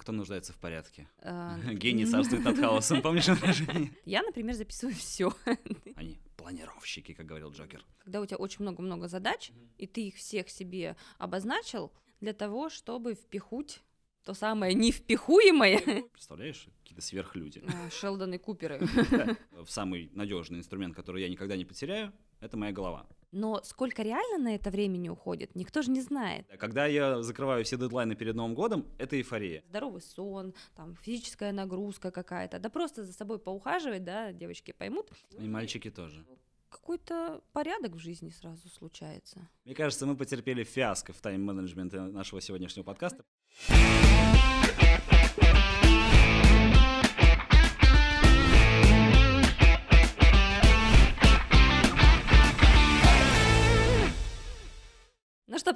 кто нуждается в порядке. А, Гений царствует над хаосом, помнишь выражение? Я, например, записываю все. Они планировщики, как говорил Джокер. Когда у тебя очень много-много задач, и ты их всех себе обозначил для того, чтобы впихуть то самое невпихуемое. Представляешь, какие-то сверхлюди. А, Шелдон и Куперы. В Самый надежный инструмент, который я никогда не потеряю, это моя голова. Но сколько реально на это времени уходит, никто же не знает. Когда я закрываю все дедлайны перед Новым годом, это эйфория. Здоровый сон, там физическая нагрузка какая-то, да просто за собой поухаживать, да, девочки поймут. И мальчики тоже. Какой-то порядок в жизни сразу случается. Мне кажется, мы потерпели фиаско в тайм-менеджменте нашего сегодняшнего подкаста.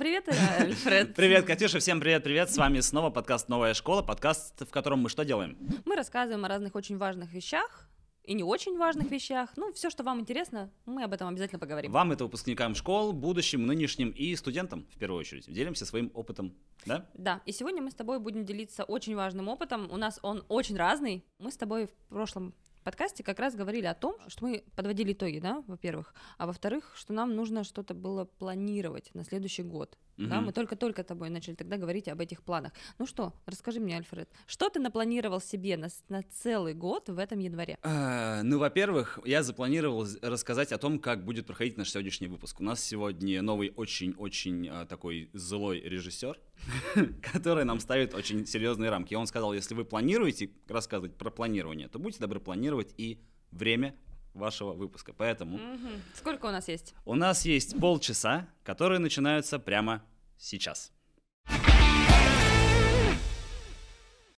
Привет, Альфред. Привет, Катюша, всем привет-привет. С вами снова подкаст «Новая школа», подкаст, в котором мы что делаем? Мы рассказываем о разных очень важных вещах и не очень важных вещах. Ну, все, что вам интересно, мы об этом обязательно поговорим. Вам, это выпускникам школ, будущим, нынешним и студентам, в первую очередь. Делимся своим опытом, да? Да, и сегодня мы с тобой будем делиться очень важным опытом. У нас он очень разный. Мы с тобой в прошлом подкасте как раз говорили о том, что мы подводили итоги, да, во-первых, а во-вторых, что нам нужно что-то было планировать на следующий год. Да, Мгм. мы только-только с тобой начали тогда говорить об этих планах. Ну что, расскажи мне, Альфред, что ты напланировал себе на, на целый год в этом январе? А, Ну, во-первых, я запланировал рассказать о том, как будет проходить наш сегодняшний выпуск. У нас сегодня новый очень-очень а, такой злой режиссер, который нам ставит очень серьезные рамки. И он сказал, если вы планируете рассказывать про планирование, то будьте добры планировать и время вашего выпуска. Поэтому Мгм. Сколько у нас есть? у нас есть полчаса, которые начинаются прямо сейчас.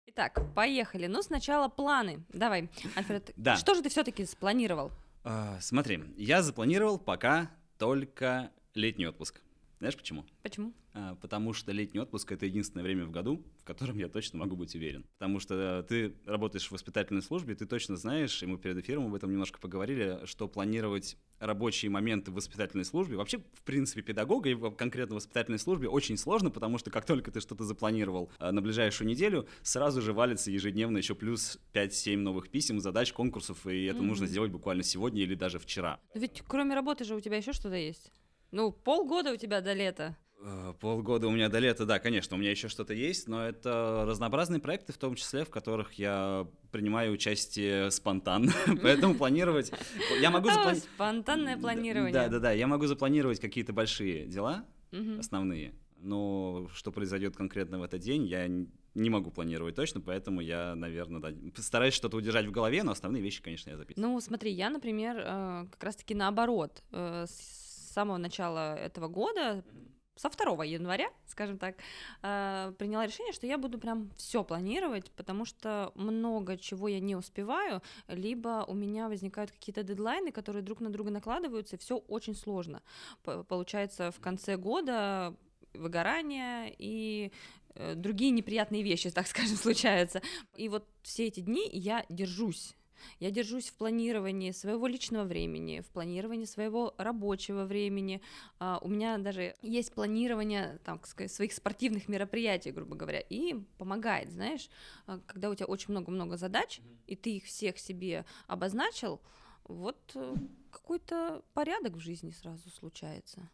Итак, поехали. Ну, сначала планы. Давай, Альфред, Да. что же ты все-таки спланировал? А, Смотри, я запланировал пока только летний отпуск. Знаешь почему? Почему? А, Потому что летний отпуск это единственное время в году, в котором я точно могу быть уверен. Потому что э, ты работаешь в воспитательной службе, ты точно знаешь, и мы перед эфиром об этом немножко поговорили, что планировать рабочие моменты в воспитательной службе, вообще, в принципе, педагога и в конкретно воспитательной службе очень сложно, потому что как только ты что-то запланировал а, на ближайшую неделю, сразу же валится ежедневно еще плюс 5-7 новых писем, задач, конкурсов, и это Мгм. нужно сделать буквально сегодня или даже вчера. Но Ведь кроме работы же у тебя еще что-то есть. Ну, полгода у тебя до лета. Э, Полгода у меня до лета, да, конечно, у меня еще что-то есть, но это разнообразные проекты, в том числе, в которых я принимаю участие спонтанно, поэтому планировать... Я могу спонтанное планирование. Да, да, да, я могу запланировать какие-то большие дела, основные, но что произойдет конкретно в этот день, я не могу планировать точно, поэтому я, наверное, да, стараюсь что-то удержать в голове, но основные вещи, конечно, я записываю. Ну, смотри, я, например, э, как раз-таки наоборот. э, С самого начала этого года, со 2 января, скажем так, э, приняла решение, что я буду прям все планировать, потому что много чего я не успеваю, либо у меня возникают какие-то дедлайны, которые друг на друга накладываются, и все очень сложно. Получается, в конце года выгорание и э, другие неприятные вещи, так скажем, случаются. И вот все эти дни я держусь. Я держусь в планировании своего личного времени, в планировании своего рабочего времени. А, у меня даже есть планирование там, сказать, своих спортивных мероприятий, грубо говоря, и помогает, знаешь, а, когда у тебя очень много-много задач, и ты их всех себе обозначил, вот э, какой-то порядок в жизни сразу случается.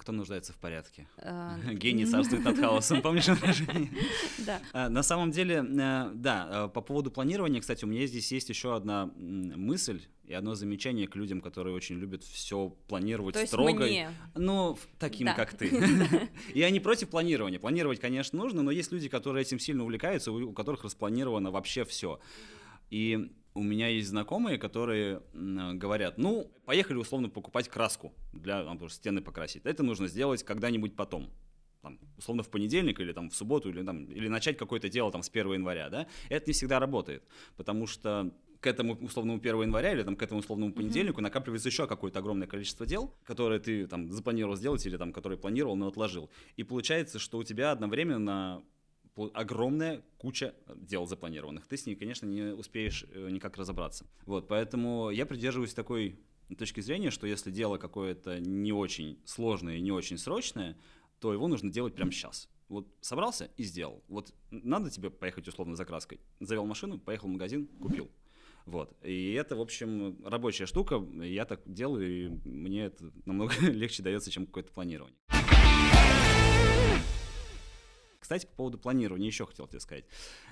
Кто нуждается в порядке? А, Гений царствует над хаосом, помнишь выражение? Да. А, На самом деле, э, да, э, по поводу планирования, кстати, у меня здесь есть еще одна мысль и одно замечание к людям, которые очень любят все планировать То строго. мне. Ну, таким, Да. как ты. Я не против планирования. Планировать, конечно, нужно, но есть люди, которые этим сильно увлекаются, у которых распланировано вообще все. И у меня есть знакомые, которые м, говорят, ну, поехали условно покупать краску для там, стены покрасить. Это нужно сделать когда-нибудь потом. Там, условно в понедельник или там в субботу, или, там, или начать какое-то дело там, с 1 января, да, это не всегда работает, потому что к этому условному 1 января или там, к этому условному понедельнику накапливается еще какое-то огромное количество дел, которые ты там запланировал сделать или там, которые планировал, но отложил. И получается, что у тебя одновременно огромная куча дел запланированных. Ты с ней, конечно, не успеешь э, никак разобраться. Вот, поэтому я придерживаюсь такой точки зрения, что если дело какое-то не очень сложное и не очень срочное, то его нужно делать прямо сейчас. Вот собрался и сделал. Вот надо тебе поехать условно за краской. Завел машину, поехал в магазин, купил. Вот. И это, в общем, рабочая штука. Я так делаю, и мне это намного легче дается, чем какое-то планирование. Кстати, по поводу планирования еще хотел тебе сказать.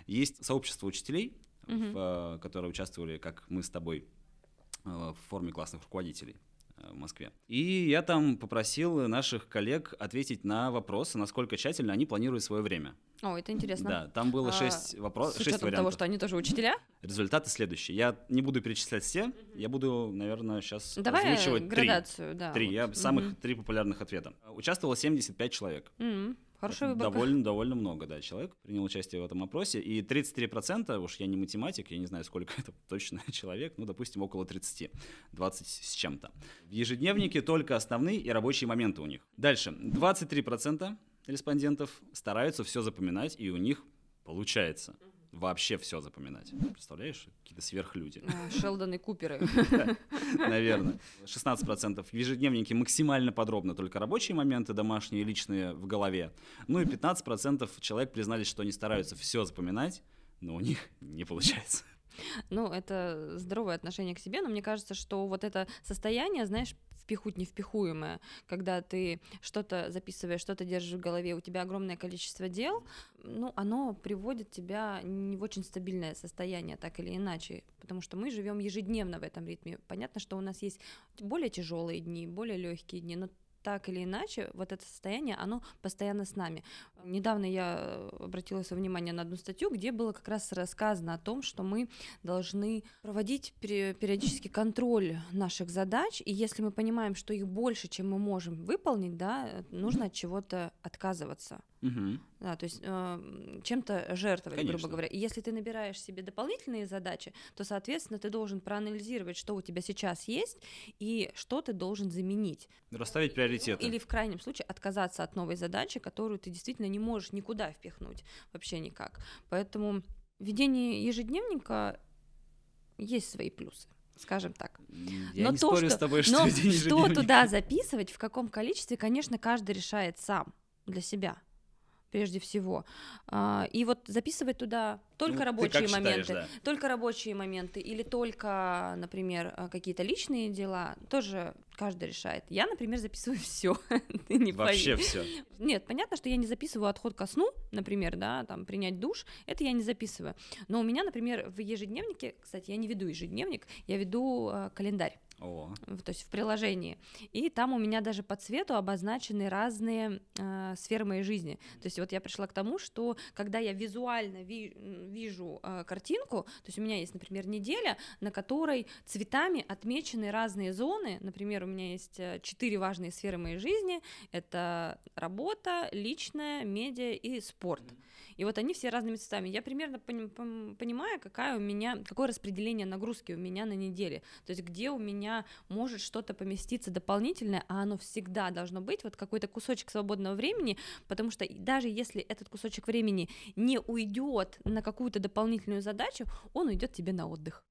Есть сообщество учителей, Мгм. в, э, которые участвовали, как мы с тобой, э, в форме классных руководителей э, в Москве. И я там попросил наших коллег ответить на вопросы, насколько тщательно они планируют свое время. О, это интересно. Да, там было А, шесть С вопросов, шесть вариантов. того, что они тоже учителя. Результаты следующие. Я не буду перечислять все, я буду, наверное, сейчас Давай озвучивать три. градацию, да. Три. вот. Я самых Мгм. три популярных ответа. Участвовало 75 человек. М, Хорошая выборка. Довольно, довольно много, да, человек принял участие в этом опросе. И 33%, уж я не математик, я не знаю, сколько это точно человек, ну, допустим, около 30, 20 с чем-то. В ежедневнике только основные и рабочие моменты у них. Дальше. 23% респондентов стараются все запоминать, и у них получается вообще все запоминать. Представляешь, какие-то сверхлюди. А, Шелдон и Куперы. Наверное. 16% в ежедневнике максимально подробно, только рабочие моменты, домашние, личные в голове. Ну и 15% человек признались, что они стараются все запоминать, но у них не получается. Ну, это здоровое отношение к себе, но мне кажется, что вот это состояние, знаешь, впихуть невпихуемое, когда ты что-то записываешь, что-то держишь в голове, у тебя огромное количество дел, ну, оно приводит тебя не в очень стабильное состояние, так или иначе, потому что мы живем ежедневно в этом ритме. Понятно, что у нас есть более тяжелые дни, более легкие дни, но так или иначе, вот это состояние, оно постоянно с нами. Недавно я обратила свое внимание на одну статью, где было как раз рассказано о том, что мы должны проводить периодически контроль наших задач, и если мы понимаем, что их больше, чем мы можем выполнить, да, нужно от чего-то отказываться. Мгм. Да, то есть э, чем-то жертвовать, грубо Конечно. говоря. И если ты набираешь себе дополнительные задачи, то, соответственно, ты должен проанализировать, что у тебя сейчас есть и что ты должен заменить. Расставить приоритеты. Или в крайнем случае отказаться от новой задачи, которую ты действительно не можешь никуда впихнуть, вообще никак. Поэтому ведение ежедневника есть свои плюсы, скажем так. Я Но не то, спорю что- с тобой, что Но что туда записывать, в каком количестве, конечно, каждый решает сам для себя прежде всего. А, И вот записывать туда только Ну, рабочие как считаешь, моменты, да? только рабочие моменты или только, например, а, какие-то личные дела, тоже каждый решает. Я, например, записываю все. Ты не Вообще все. Нет, понятно, что я не записываю отход ко сну, например, да, там принять душ, это я не записываю. Но у меня, например, в ежедневнике, кстати, я не веду ежедневник, я веду а, календарь О, то есть в приложении. И там у меня даже по цвету обозначены разные э, сферы моей жизни. То есть вот я пришла к тому, что когда я визуально ви- вижу э, картинку, то есть у меня есть, например, неделя, на которой цветами отмечены разные зоны. Например, у меня есть э, четыре важные сферы моей жизни. Это работа, личная, медиа и спорт. И вот они все разными цветами. Я примерно понимаю, какая у меня, какое распределение нагрузки у меня на неделе. То есть где у меня может что-то поместиться дополнительное, а оно всегда должно быть, вот какой-то кусочек свободного времени, потому что даже если этот кусочек времени не уйдет на какую-то дополнительную задачу, он уйдет тебе на отдых.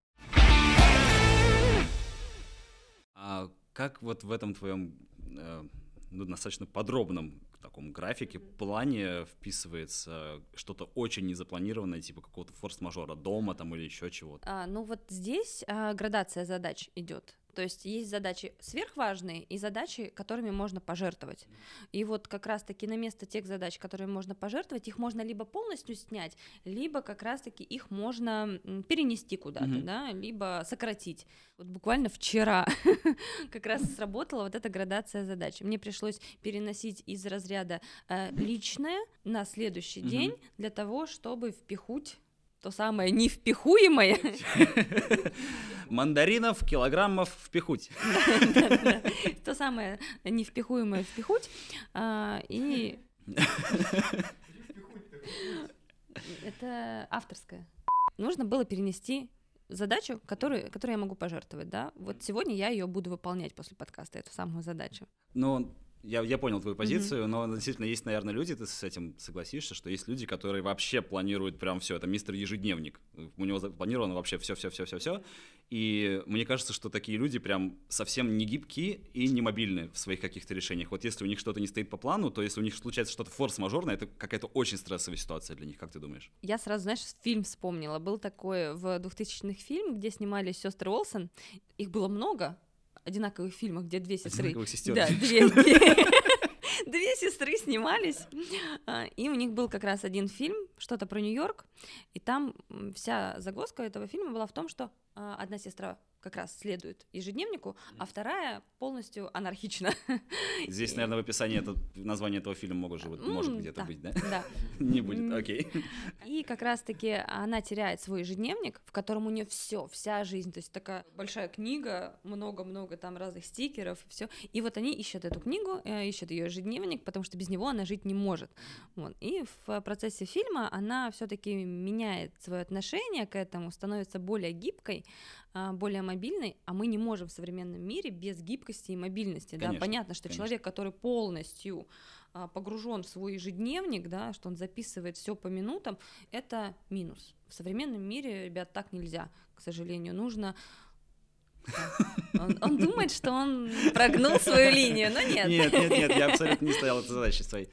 А как вот в этом твоем э, ну, достаточно подробном таком графике, плане вписывается что-то очень незапланированное, типа какого-то форс-мажора дома там или еще чего-то? А, ну вот здесь а, градация задач идет. То есть есть задачи сверхважные и задачи, которыми можно пожертвовать. И вот как раз-таки на место тех задач, которые можно пожертвовать, их можно либо полностью снять, либо как раз-таки их можно перенести куда-то, Мгм. да, либо сократить. Вот буквально вчера как раз сработала вот эта градация задач. Мне пришлось переносить из разряда э, личное на следующий Мгм. день для того, чтобы впихуть то самое невпихуемое Мандаринов, килограммов впихуть. То самое невпихуемое впихуть. а, И это авторское. Нужно было перенести задачу, которую, которую я могу пожертвовать, да. Вот сегодня я ее буду выполнять после подкаста, эту самую задачу. Но я, я понял твою позицию, mm-hmm. но действительно есть, наверное, люди, ты с этим согласишься, что есть люди, которые вообще планируют прям все, это мистер ежедневник, у него запланировано вообще все, все, все, все, все, и мне кажется, что такие люди прям совсем не гибкие и не мобильны в своих каких-то решениях. Вот если у них что-то не стоит по плану, то если у них случается что-то форс-мажорное, это какая-то очень стрессовая ситуация для них, как ты думаешь? Я сразу, знаешь, фильм вспомнила. Был такой в 2000-х фильм, где снимались сестры Олсен. Их было много, одинаковых фильмах, где две сестры. Одинаковых сестер. Да, две, две, две сестры снимались, а, и у них был как раз один фильм, что-то про Нью-Йорк, и там вся загвоздка этого фильма была в том, что а, одна сестра как раз следует ежедневнику, а вторая полностью анархична. Здесь, наверное, в описании это, название этого фильма может, может где-то да, быть, да? Да. Не будет, окей. И как раз-таки она теряет свой ежедневник, в котором у нее все, вся жизнь, то есть такая большая книга, много-много там разных стикеров, все. И вот они ищут эту книгу, э, ищут ее ежедневник, потому что без него она жить не может. Вот. И в процессе фильма она все-таки меняет свое отношение к этому, становится более гибкой, более мобильной, а мы не можем в современном мире без гибкости и мобильности. Конечно, да? Понятно, что конечно. человек, который полностью а, погружен в свой ежедневник, да, что он записывает все по минутам, это минус. В современном мире, ребят, так нельзя, к сожалению. Нужно он, он думает, что он прогнул свою линию, но нет. Нет, нет, нет, я абсолютно не стоял этой задачей своей.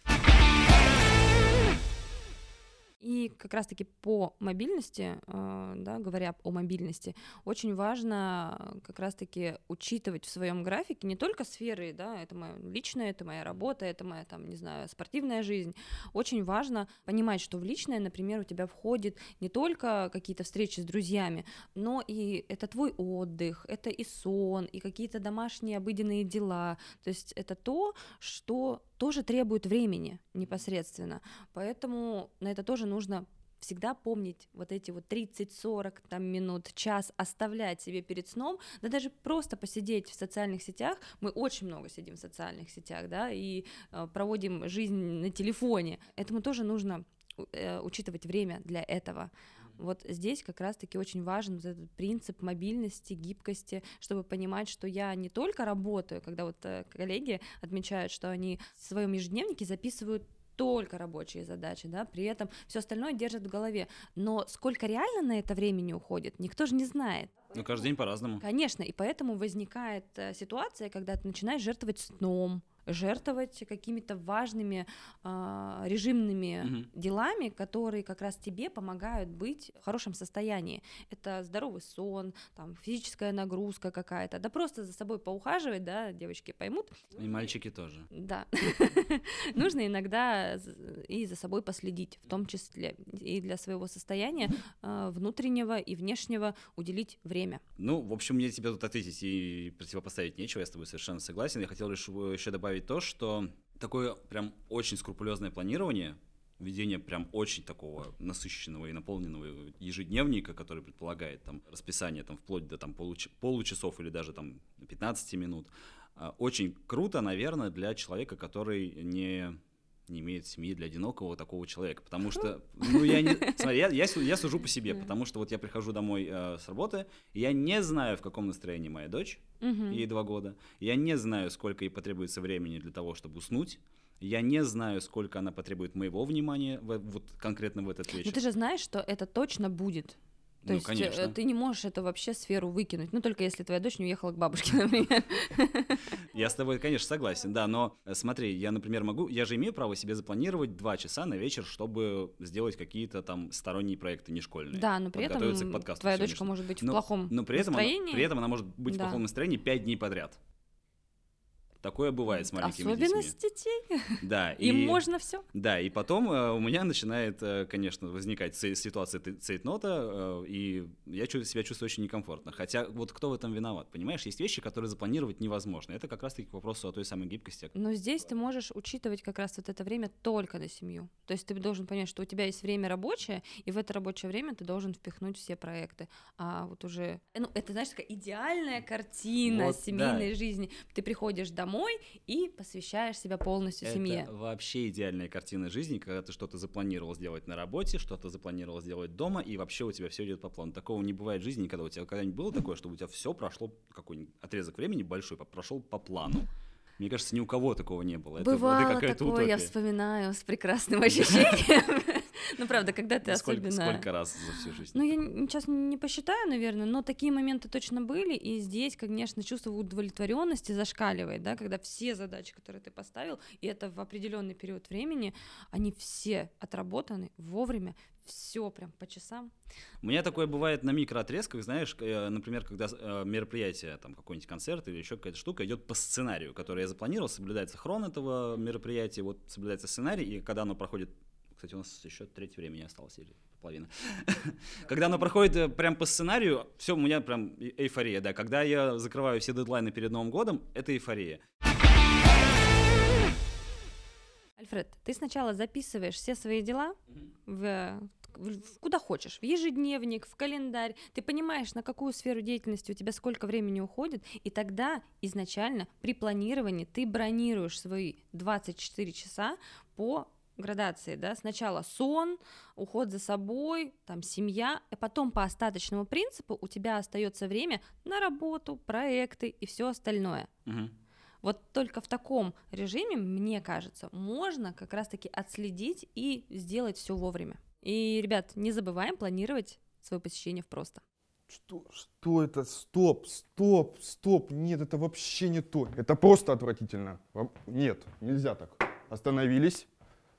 И как раз-таки по мобильности, э, да, говоря о мобильности, очень важно как раз-таки учитывать в своем графике не только сферы, да, это моя личная, это моя работа, это моя, там, не знаю, спортивная жизнь. Очень важно понимать, что в личное, например, у тебя входит не только какие-то встречи с друзьями, но и это твой отдых, это и сон, и какие-то домашние обыденные дела. То есть это то, что тоже требует времени непосредственно. Поэтому на это тоже нужно всегда помнить вот эти вот 30-40 там, минут, час оставлять себе перед сном, да даже просто посидеть в социальных сетях, мы очень много сидим в социальных сетях, да, и э, проводим жизнь на телефоне, этому тоже нужно э, учитывать время для этого. Вот здесь как раз-таки очень важен вот этот принцип мобильности, гибкости, чтобы понимать, что я не только работаю, когда вот э, коллеги отмечают, что они в своем ежедневнике записывают только рабочие задачи, да, при этом все остальное держат в голове. Но сколько реально на это времени уходит, никто же не знает. Ну, каждый день по-разному. Конечно, и поэтому возникает э, ситуация, когда ты начинаешь жертвовать сном, жертвовать какими-то важными э, режимными угу. делами, которые как раз тебе помогают быть в хорошем состоянии. Это здоровый сон, там физическая нагрузка какая-то, да просто за собой поухаживать, да, девочки поймут. И мальчики тоже. Да. Нужно иногда и за собой последить, в том числе и для своего состояния э, внутреннего и внешнего уделить время. Ну, в общем, мне тебе тут ответить и противопоставить нечего, я с тобой совершенно согласен. Я хотел лишь еще добавить добавить то, что такое прям очень скрупулезное планирование, ведение прям очень такого насыщенного и наполненного ежедневника, который предполагает там расписание там вплоть до там получ- получасов или даже там 15 минут, а, очень круто, наверное, для человека, который не не имеет семьи для одинокого такого человека, потому что, ну, я не, смотри, я, я, я сужу по себе, потому что вот я прихожу домой э, с работы, и я не знаю, в каком настроении моя дочь, ей два года, я не знаю, сколько ей потребуется времени для того, чтобы уснуть, я не знаю, сколько она потребует моего внимания в, вот конкретно в этот вечер. Но ты же знаешь, что это точно будет. То ну, есть э, конечно. ты не можешь это вообще сферу выкинуть. Ну, только если твоя дочь не уехала к бабушке, например. Я с тобой, конечно, согласен, да, но э, смотри, я, например, могу, я же имею право себе запланировать два часа на вечер, чтобы сделать какие-то там сторонние проекты не школьные. Да, но при этом твоя дочка может быть в но, плохом но при этом настроении. Она, при этом она может быть Да. в плохом настроении пять дней подряд. Такое бывает с маленькими Особенность детьми. детей. Да, Им и, можно все. Да, и потом э, у меня начинает, э, конечно, возникать ситуация цейтнота, э, и я себя чувствую очень некомфортно. Хотя вот кто в этом виноват? Понимаешь, есть вещи, которые запланировать невозможно. Это как раз-таки к вопросу о той самой гибкости. Но здесь ты можешь учитывать как раз вот это время только на семью. То есть ты должен понять, что у тебя есть время рабочее, и в это рабочее время ты должен впихнуть все проекты. А вот уже, ну, это, знаешь, такая идеальная картина Вот, семейной жизни. Ты приходишь домой и посвящаешь себя полностью семье. Это вообще идеальная картина жизни, когда ты что-то запланировал сделать на работе, что-то запланировал сделать дома, и вообще у тебя все идет по плану. Такого не бывает в жизни никогда. У тебя когда-нибудь было такое, чтобы у тебя все прошло, какой-нибудь отрезок времени большой, прошел по плану? Мне кажется, ни у кого такого не было. Бывало это, это такое, я вспоминаю с прекрасным ощущением. Ну, правда, когда ты особенно... Сколько раз за всю жизнь? Ну, я сейчас не посчитаю, наверное, но такие моменты точно были, и здесь, конечно, чувство удовлетворенности зашкаливает, да, когда все задачи, которые ты поставил, и это в определенный период времени, они все отработаны вовремя, все прям по часам. У меня такое бывает на микроотрезках, знаешь, э, например, когда э, мероприятие, там какой-нибудь концерт или еще какая-то штука идет по сценарию, который я запланировал, соблюдается хрон этого мероприятия, вот соблюдается сценарий, и когда оно проходит кстати, у нас еще треть времени осталось, или половина. Когда оно проходит э, прям по сценарию, все, у меня прям эйфория, да. Когда я закрываю все дедлайны перед Новым годом, это эйфория. Альфред, ты сначала записываешь все свои дела в куда хочешь, в ежедневник, в календарь, ты понимаешь, на какую сферу деятельности у тебя сколько времени уходит, и тогда изначально при планировании ты бронируешь свои 24 часа по градации, да, сначала сон, уход за собой, там семья, а потом по остаточному принципу у тебя остается время на работу, проекты и все остальное. Угу. Вот только в таком режиме, мне кажется, можно как раз-таки отследить и сделать все вовремя. И, ребят, не забываем планировать свое посещение в просто. Что, что это? Стоп, стоп, стоп. Нет, это вообще не то. Это просто отвратительно. Нет, нельзя так. Остановились,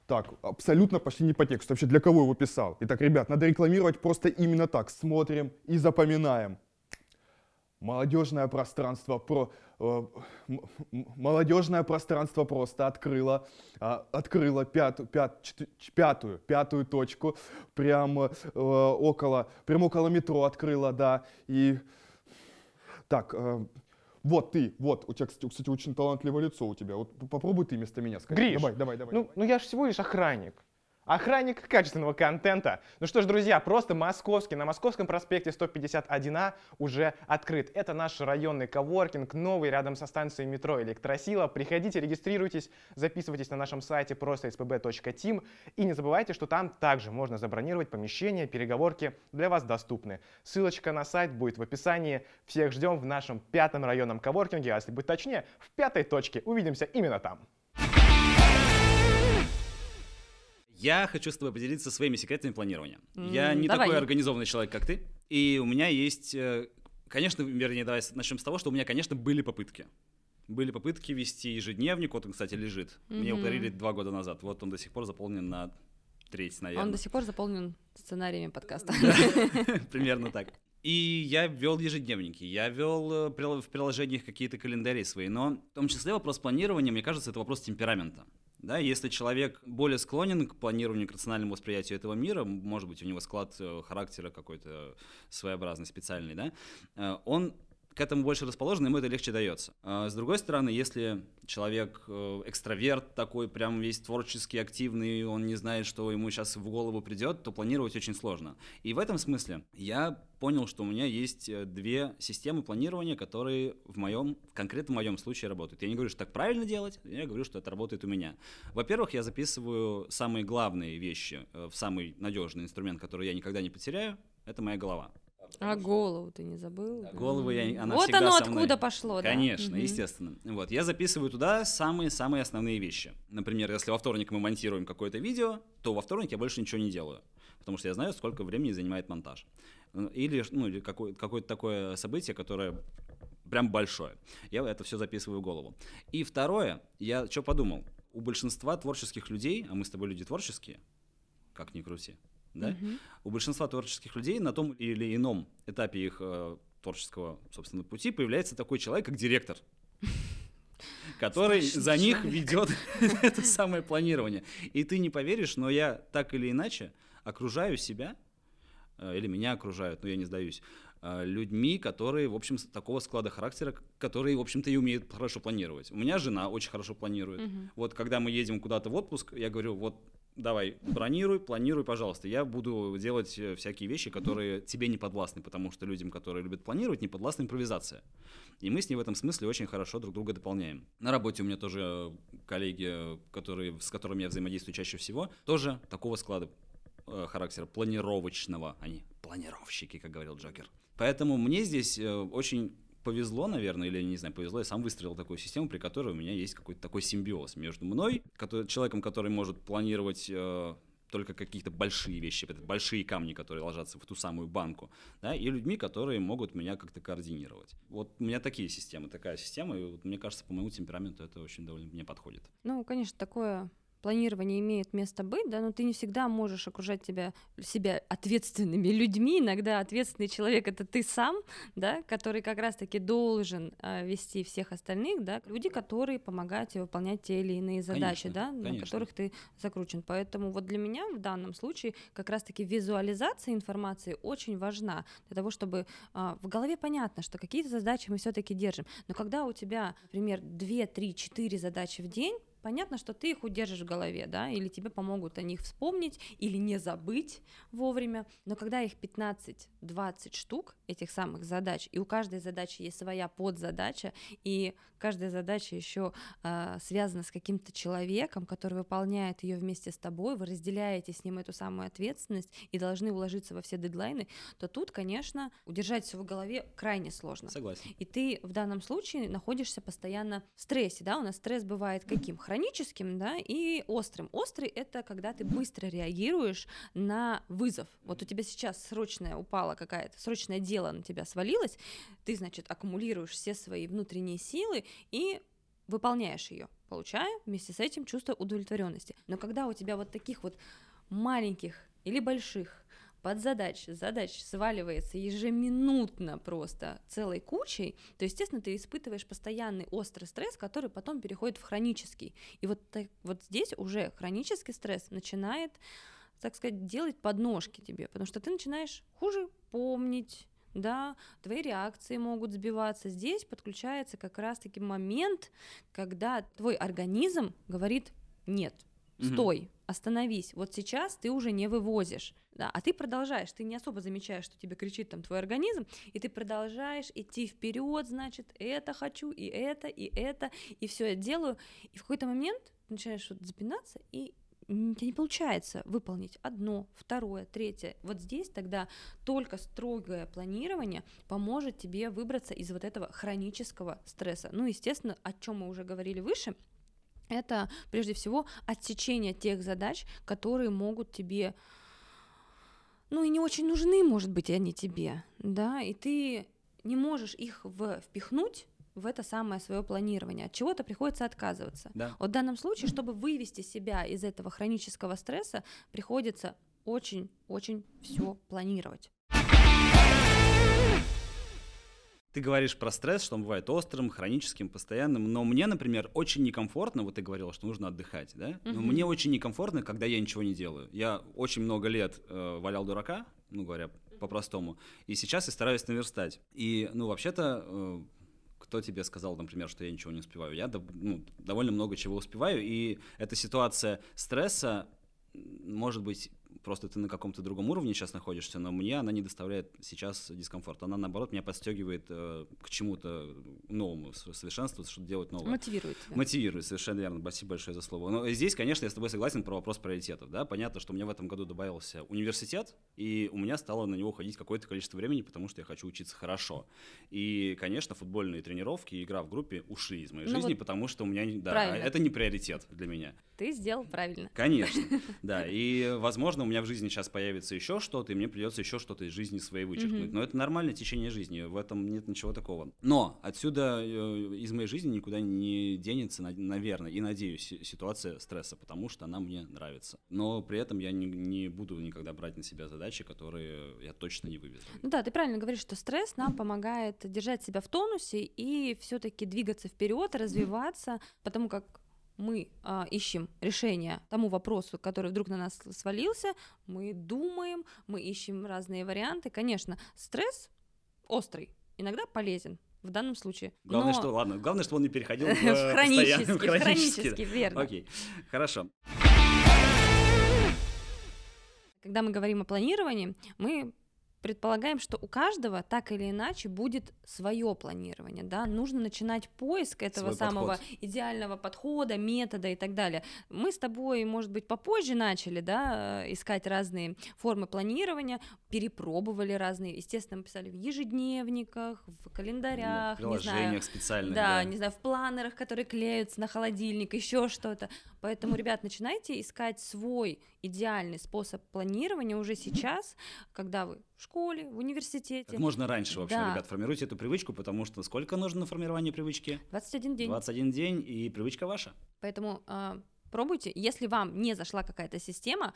так, абсолютно пошли не по тексту. Вообще, для кого его писал? Итак, ребят, надо рекламировать просто именно так. Смотрим и запоминаем. Молодежное пространство про молодежное пространство просто открыло э, открыло пятую, пят, пятую пятую точку прямо э, около прямо около метро открыло да и так э, вот ты, вот, у тебя, кстати, очень талантливое лицо у тебя. Вот попробуй ты вместо меня сказать. Гриш, давай, давай, давай. Ну, давай. ну я же всего лишь охранник. Охранник качественного контента. Ну что ж, друзья, просто московский, на Московском проспекте 151А уже открыт. Это наш районный коворкинг, новый, рядом со станцией метро Электросила. Приходите, регистрируйтесь, записывайтесь на нашем сайте просто. И не забывайте, что там также можно забронировать помещения, переговорки для вас доступны. Ссылочка на сайт будет в описании. Всех ждем в нашем пятом районном коворкинге, а если быть точнее, в пятой точке. Увидимся именно там. Я хочу с тобой поделиться своими секретами планирования. Mm, я не давай. такой организованный человек, как ты. И у меня есть, э, конечно, вернее, давай начнем с того, что у меня, конечно, были попытки. Были попытки вести ежедневник, вот он, кстати, лежит. Mm-hmm. Мне его подарили два года назад. Вот он до сих пор заполнен на треть, наверное. Он до сих пор заполнен сценариями подкаста. Примерно так. И я вел ежедневники, я вел э, в приложениях какие-то календари свои, но в том числе вопрос планирования, мне кажется, это вопрос темперамента. Да, если человек более склонен к планированию, к рациональному восприятию этого мира, может быть, у него склад э, характера какой-то своеобразный, специальный, да, э, он к этому больше расположен, ему это легче дается. А с другой стороны, если человек э, экстраверт такой, прям весь творчески активный, он не знает, что ему сейчас в голову придет, то планировать очень сложно. И в этом смысле я понял, что у меня есть э, две системы планирования, которые в моем, конкретно в моем случае работают. Я не говорю, что так правильно делать, я говорю, что это работает у меня. Во-первых, я записываю самые главные вещи э, в самый надежный инструмент, который я никогда не потеряю, это моя голова. А голову ты не забыл? Голову я, она Вот всегда оно со мной. откуда пошло, да? Конечно, естественно. Вот, я записываю туда самые-самые основные вещи. Например, если во вторник мы монтируем какое-то видео, то во вторник я больше ничего не делаю, потому что я знаю, сколько времени занимает монтаж. Или, ну, или какое- какое-то такое событие, которое прям большое. Я это все записываю в голову. И второе, я что подумал? У большинства творческих людей, а мы с тобой люди творческие, как ни крути, да? Мгм. У большинства творческих людей на том или ином этапе их э, творческого, собственно, пути появляется такой человек, как директор, который Страшный за них человек. ведет это самое планирование. И ты не поверишь, но я так или иначе окружаю себя, э, или меня окружают, но я не сдаюсь, э, людьми, которые, в общем, такого склада характера, которые, в общем-то, и умеют хорошо планировать. У меня жена очень хорошо планирует. Мгм. Вот когда мы едем куда-то в отпуск, я говорю, вот давай, бронируй, планируй, пожалуйста. Я буду делать э, всякие вещи, которые тебе не подвластны, потому что людям, которые любят планировать, не подвластна импровизация. И мы с ней в этом смысле очень хорошо друг друга дополняем. На работе у меня тоже э, коллеги, э, которые, с которыми я взаимодействую чаще всего, тоже такого склада э, характера, планировочного. Они планировщики, как говорил Джокер. Поэтому мне здесь очень повезло, наверное, или, не знаю, повезло, я сам выстроил такую систему, при которой у меня есть какой-то такой симбиоз между мной, который, человеком, который может планировать э, только какие-то большие вещи, большие камни, которые ложатся в ту самую банку, да, и людьми, которые могут меня как-то координировать. Вот у меня такие системы, такая система, и вот, мне кажется, по моему темпераменту это очень довольно мне подходит. Ну, конечно, такое планирование имеет место быть, да, но ты не всегда можешь окружать тебя, себя ответственными людьми. Иногда ответственный человек это ты сам, да, который как раз-таки должен э, вести всех остальных, да, люди, которые помогают тебе выполнять те или иные задачи, Конечно, да, на конечно. которых ты закручен. Поэтому вот для меня в данном случае как раз-таки визуализация информации очень важна для того, чтобы а, в голове понятно, что какие-то задачи мы все-таки держим. Но когда у тебя, например, 2, 3, 4 задачи в день, понятно, что ты их удержишь в голове, да, или тебе помогут о них вспомнить, или не забыть вовремя. Но когда их 15-20 штук, этих самых задач, и у каждой задачи есть своя подзадача, и каждая задача еще э, связана с каким-то человеком, который выполняет ее вместе с тобой, вы разделяете с ним эту самую ответственность и должны уложиться во все дедлайны, то тут, конечно, удержать все в голове крайне сложно. Согласен. И ты в данном случае находишься постоянно в стрессе, да, у нас стресс бывает каким? Хроническим, да, и острым. Острый — это когда ты быстро реагируешь на вызов. Вот у тебя сейчас срочная упала какая-то, срочное дело на тебя свалилось, ты, значит, аккумулируешь все свои внутренние силы и выполняешь ее, получая вместе с этим чувство удовлетворенности. Но когда у тебя вот таких вот маленьких или больших подзадач, задач сваливается ежеминутно просто целой кучей, то, естественно, ты испытываешь постоянный острый стресс, который потом переходит в хронический. И вот, так, вот здесь уже хронический стресс начинает, так сказать, делать подножки тебе, потому что ты начинаешь хуже помнить, да, твои реакции могут сбиваться. Здесь подключается как раз-таки момент, когда твой организм говорит «нет», стой, остановись, вот сейчас ты уже не вывозишь, да, а ты продолжаешь, ты не особо замечаешь, что тебе кричит там твой организм, и ты продолжаешь идти вперед, значит, это хочу, и это, и это, и все я делаю, и в какой-то момент начинаешь вот запинаться, и у тебя не получается выполнить одно, второе, третье. Вот здесь тогда только строгое планирование поможет тебе выбраться из вот этого хронического стресса. Ну, естественно, о чем мы уже говорили выше, это прежде всего отсечение тех задач, которые могут тебе, ну и не очень нужны, может быть, они тебе, да, и ты не можешь их в, впихнуть в это самое свое планирование. От чего-то приходится отказываться. Да. Вот в данном случае, чтобы вывести себя из этого хронического стресса, приходится очень-очень все планировать. Ты говоришь про стресс, что он бывает острым, хроническим, постоянным, но мне, например, очень некомфортно, вот ты говорила, что нужно отдыхать, да? Но мне очень некомфортно, когда я ничего не делаю. Я очень много лет э, валял дурака, ну говоря по-простому, и сейчас я стараюсь наверстать. И, ну, вообще-то, э, кто тебе сказал, например, что я ничего не успеваю? Я ну, довольно много чего успеваю, и эта ситуация стресса, может быть, просто ты на каком-то другом уровне сейчас находишься, но мне она не доставляет сейчас дискомфорт. Она, наоборот, меня подстегивает э, к чему-то новому, совершенству, что-то делать новое. Мотивирует тебя. Мотивирует, совершенно верно. Спасибо большое за слово. Но здесь, конечно, я с тобой согласен про вопрос приоритетов. Да? Понятно, что у меня в этом году добавился университет, и у меня стало на него уходить какое-то количество времени, потому что я хочу учиться хорошо. И, конечно, футбольные тренировки и игра в группе ушли из моей Ну жизни, вот потому что у меня да, правильно. это не приоритет для меня. Ты сделал правильно. Конечно, да. И, возможно, у меня в жизни сейчас появится еще что-то, и мне придется еще что-то из жизни своей вычеркнуть. Мгм. Но это нормальное течение жизни, в этом нет ничего такого. Но отсюда э, из моей жизни никуда не денется, на- наверное, и надеюсь, си- ситуация стресса, потому что она мне нравится. Но при этом я не, не буду никогда брать на себя задачи, которые я точно не вывезу. Ну да, ты правильно говоришь, что стресс нам помогает держать себя в тонусе и все-таки двигаться вперед, развиваться, потому как мы а, ищем решение тому вопросу, который вдруг на нас свалился, мы думаем, мы ищем разные варианты. Конечно, стресс острый, иногда полезен в данном случае. Главное, но что, ладно, главное, что он не переходил в, хронический, в хронический, верно. Окей, хорошо. Когда мы говорим о планировании, мы предполагаем, что у каждого так или иначе будет свое планирование, да, нужно начинать поиск этого Свой самого подход. идеального подхода, метода и так далее. Мы с тобой, может быть, попозже начали, да, э, искать разные формы планирования, перепробовали разные, естественно, мы писали в ежедневниках, в календарях, в не знаю, приложениях специальных. да, не знаю, в планерах, которые клеются на холодильник, еще что-то. Поэтому, ребят, начинайте искать свой идеальный способ планирования уже сейчас, когда вы в школе, в университете. Как можно раньше вообще, Да. ребят, формируйте эту привычку, потому что сколько нужно на формирование привычки? 21 день. 21 день, и привычка ваша. Поэтому а, пробуйте. Если вам не зашла какая-то система,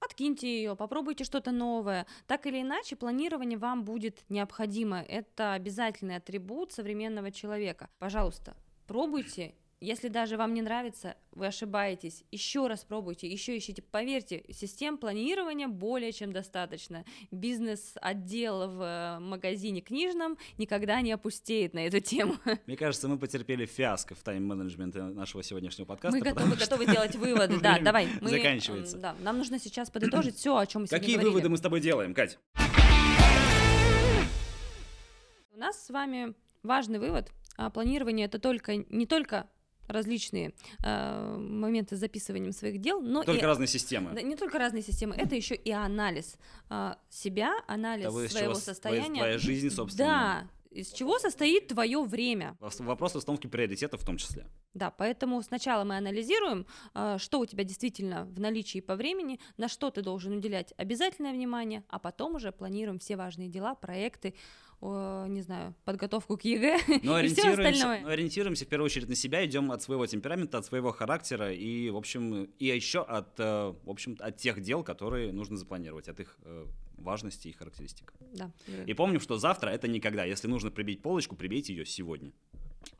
откиньте ее, попробуйте что-то новое. Так или иначе, планирование вам будет необходимо. Это обязательный атрибут современного человека. Пожалуйста, пробуйте. Если даже вам не нравится, вы ошибаетесь, еще раз пробуйте, еще ищите. Поверьте, систем планирования более чем достаточно. Бизнес-отдел в э, магазине книжном никогда не опустеет на эту тему. Мне кажется, мы потерпели фиаско в тайм-менеджменте нашего сегодняшнего подкаста. Мы готовы, что готовы делать выводы. Да, давай. Мы, заканчивается. Да, нам нужно сейчас подытожить все, о чем мы сегодня Какие говорили. выводы мы с тобой делаем, Кать? У нас с вами важный вывод. А, Планирование это только не только различные э, моменты с записыванием своих дел, но Только и разные системы. да, не только разные системы, это еще и анализ а, себя, анализ Того, своего состояния. твоя жизнь, собственно. Да, из чего состоит твое время. Вопрос установки приоритетов в том числе. Да, поэтому сначала мы анализируем, а, что у тебя действительно в наличии по времени, на что ты должен уделять обязательное внимание, а потом уже планируем все важные дела, проекты, не знаю, подготовку к ЕГЭ Но и все ориентируемся, остальное. но ориентируемся в первую очередь на себя, идем от своего темперамента, от своего характера и, в общем, и еще от, э, в общем, от тех дел, которые нужно запланировать, от их э, важности и характеристик. Да. И помним, что завтра это никогда. Если нужно прибить полочку, прибейте ее сегодня.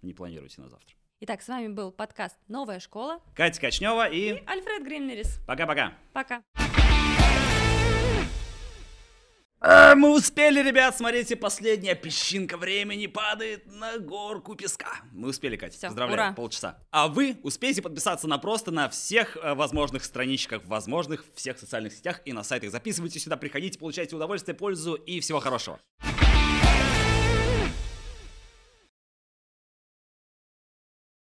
Не планируйте на завтра. Итак, с вами был подкаст «Новая школа». Катя Качнева и Альфред Гриннерис. пока-пока. Пока. А, мы успели, ребят, смотрите, последняя песчинка времени падает на горку песка. Мы успели, Катя, Всё, поздравляю, ура. полчаса. А вы успеете подписаться на просто на всех э, возможных страничках, возможных всех социальных сетях и на сайтах. Записывайтесь сюда, приходите, получайте удовольствие, пользу и всего хорошего.